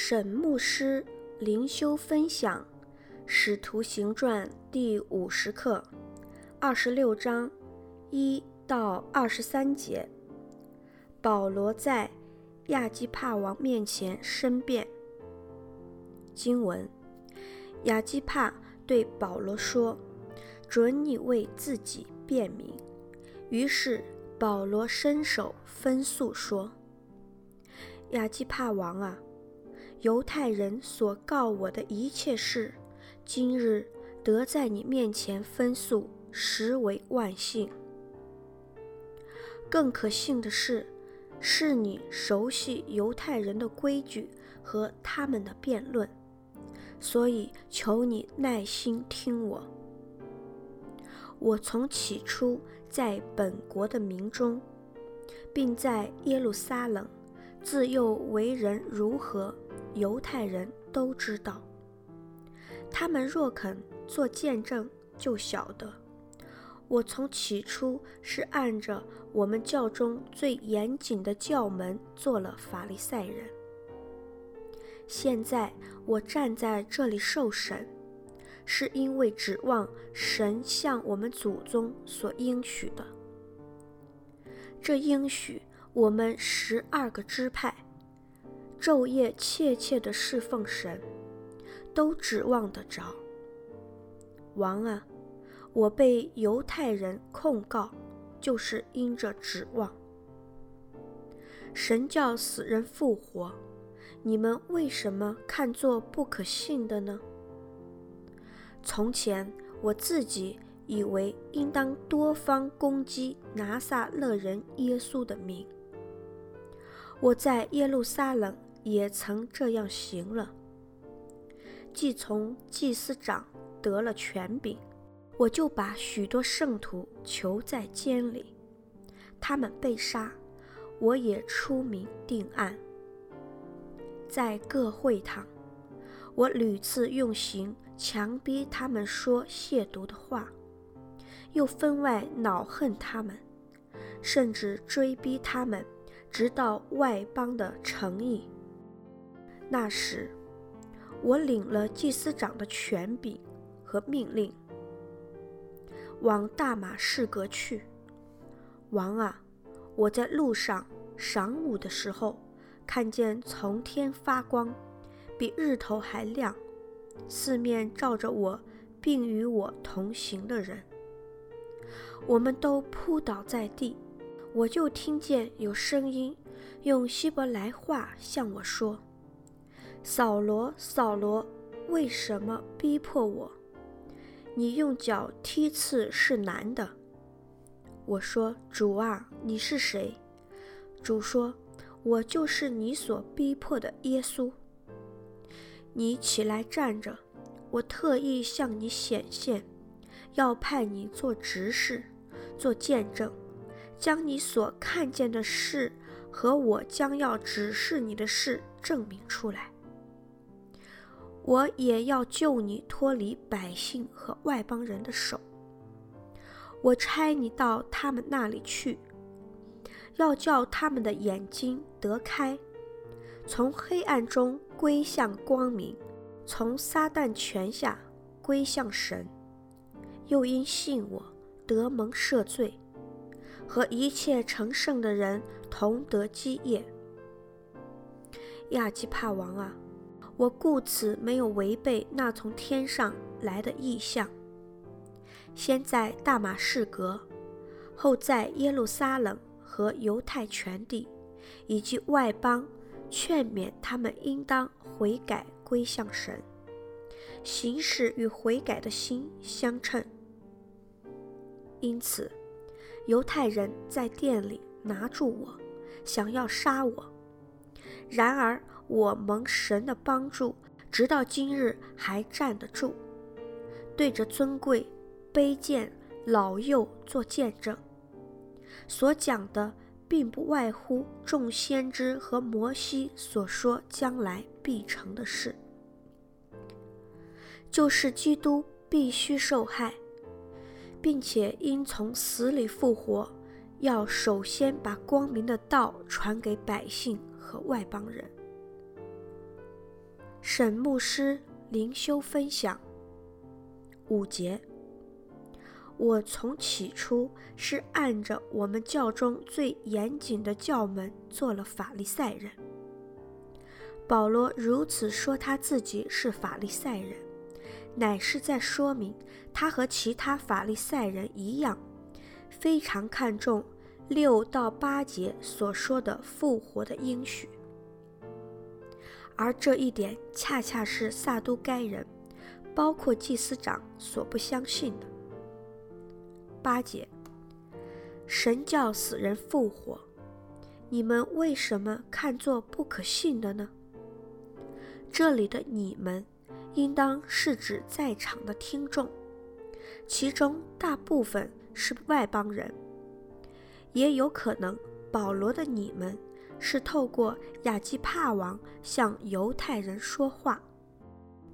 沈牧师灵修分享《使徒行传》第五十课，二十六章一到二十三节。保罗在亚基帕王面前申辩。经文：亚基帕对保罗说：“准你为自己辩明。”于是保罗伸手分诉说：“亚基帕王啊！”犹太人所告我的一切事，今日得在你面前分诉，实为万幸。更可信的是，是你熟悉犹太人的规矩和他们的辩论，所以求你耐心听我。我从起初在本国的民中，并在耶路撒冷，自幼为人如何。犹太人都知道，他们若肯做见证，就晓得我从起初是按着我们教中最严谨的教门做了法利赛人。现在我站在这里受审，是因为指望神向我们祖宗所应许的。这应许我们十二个支派。昼夜切切地侍奉神，都指望得着。王啊，我被犹太人控告，就是因着指望。神叫死人复活，你们为什么看作不可信的呢？从前我自己以为应当多方攻击拿撒勒人耶稣的名。我在耶路撒冷。也曾这样行了。既从祭司长得了权柄，我就把许多圣徒囚在监里，他们被杀，我也出名定案。在各会堂，我屡次用刑强逼他们说亵渎的话，又分外恼恨他们，甚至追逼他们，直到外邦的诚意。那时，我领了祭司长的权柄和命令，往大马士革去。王啊，我在路上晌午的时候，看见从天发光，比日头还亮，四面照着我，并与我同行的人，我们都扑倒在地。我就听见有声音用希伯来话向我说。扫罗，扫罗，为什么逼迫我？你用脚踢刺是难的。我说：主啊，你是谁？主说：我就是你所逼迫的耶稣。你起来站着，我特意向你显现，要派你做执事，做见证，将你所看见的事和我将要指示你的事证明出来。我也要救你脱离百姓和外邦人的手。我差你到他们那里去，要叫他们的眼睛得开，从黑暗中归向光明，从撒旦权下归向神。又因信我得蒙赦罪，和一切成圣的人同得基业。亚基帕王啊！我故此没有违背那从天上来的意象，先在大马士革，后在耶路撒冷和犹太全地，以及外邦，劝勉他们应当悔改归向神，行事与悔改的心相称。因此，犹太人在殿里拿住我，想要杀我，然而，我蒙神的帮助，直到今日还站得住，对着尊贵、卑贱、老幼做见证。所讲的，并不外乎众先知和摩西所说将来必成的事，就是基督必须受害，并且因从死里复活，要首先把光明的道传给百姓。和外邦人。沈牧师灵修分享五节。我从起初是按着我们教中最严谨的教门做了法利赛人。保罗如此说他自己是法利赛人，乃是在说明他和其他法利赛人一样，非常看重六到八节所说的复活的应许。而这一点恰恰是撒都该人，包括祭司长所不相信的。八节，神叫死人复活，你们为什么看作不可信的呢？这里的“你们”应当是指在场的听众，其中大部分是外邦人，也有可能保罗的“你们”是透过亚基帕王向犹太人说话。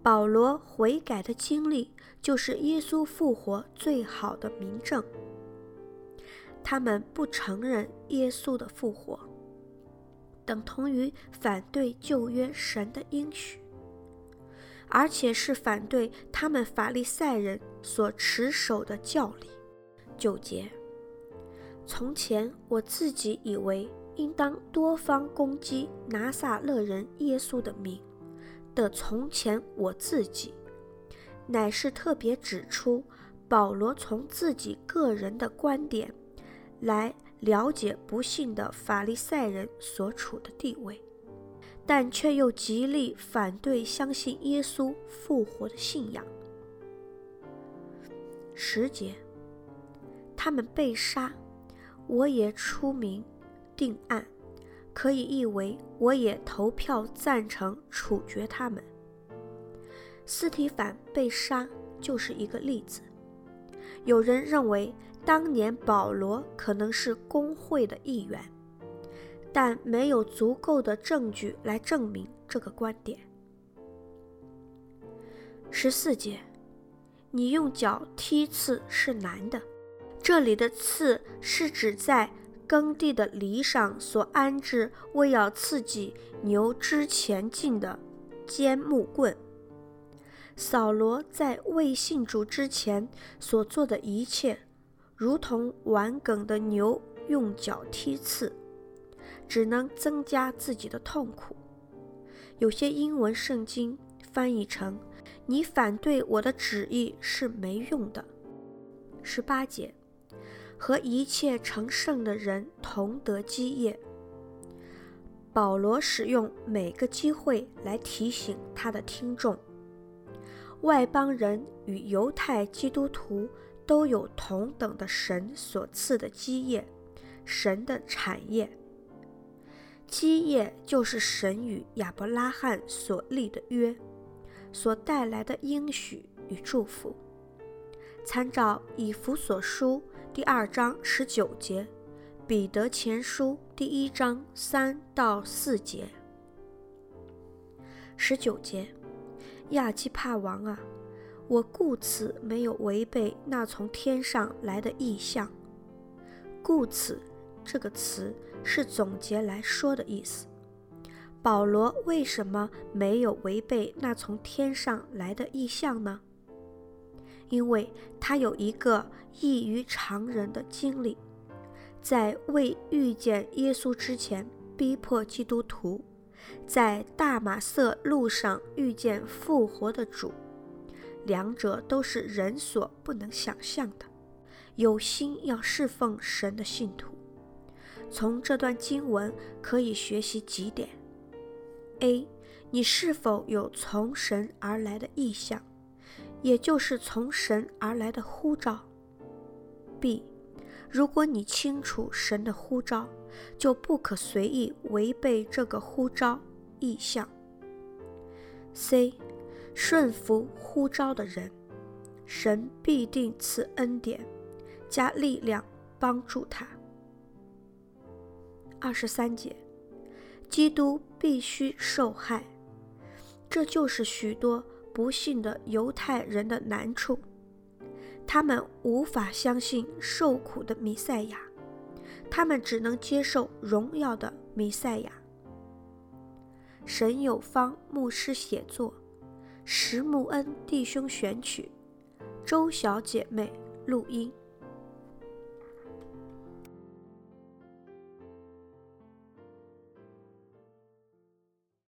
保罗悔改的经历就是耶稣复活最好的明证。他们不承认耶稣的复活，等同于反对旧约神的应许，而且是反对他们法利赛人所持守的教理。九节，从前我自己以为应当多方攻击拿撒勒人耶稣的名。的从前我自己，乃是特别指出保罗从自己个人的观点来了解不信的法利赛人所处的地位，但却又极力反对相信耶稣复活的信仰。十节，他们被杀，我也出名定案。可以译为，我也投票赞成处决他们。斯提凡被杀就是一个例子。有人认为当年保罗可能是公会的一员，但没有足够的证据来证明这个观点。十四节，你用脚踢刺是难的。这里的刺是指在。耕地的犁上所安置为要刺激牛之前进的尖木棍。扫罗在未信主之前所做的一切，如同顽梗的牛用脚踢刺，只能增加自己的痛苦。有些英文圣经翻译成：“你反对我的旨意是没用的。”十八节。和一切成圣的人同得基业。保罗使用每个机会来提醒他的听众：外邦人与犹太基督徒都有同等的神所赐的基业，神的产业。基业就是神与亚伯拉罕所立的约，所带来的应许与祝福。参照以弗所书。第二章十九节，彼得前书第一章三到四节。十九节，亚基帕王啊，我故此没有违背那从天上来的异象。故此这个词是总结来说的意思。保罗为什么没有违背那从天上来的异象呢？因为他有一个异于常人的经历，在未遇见耶稣之前逼迫基督徒，在大马色路上遇见复活的主，两者都是人所不能想象的。有心要侍奉神的信徒，从这段经文可以学习几点：A. 你是否有从神而来的意向？也就是从神而来的呼召。B，如果你清楚神的呼召，就不可随意违背这个呼召意象。C，顺服呼召的人，神必定赐恩典，加力量帮助他。二十三节，基督必须受害，这就是许多。不幸的犹太人的难处，他们无法相信受苦的弥赛亚，他们只能接受荣耀的弥赛亚。沈有方牧师写作，石木恩弟兄选曲，周小姐妹录音。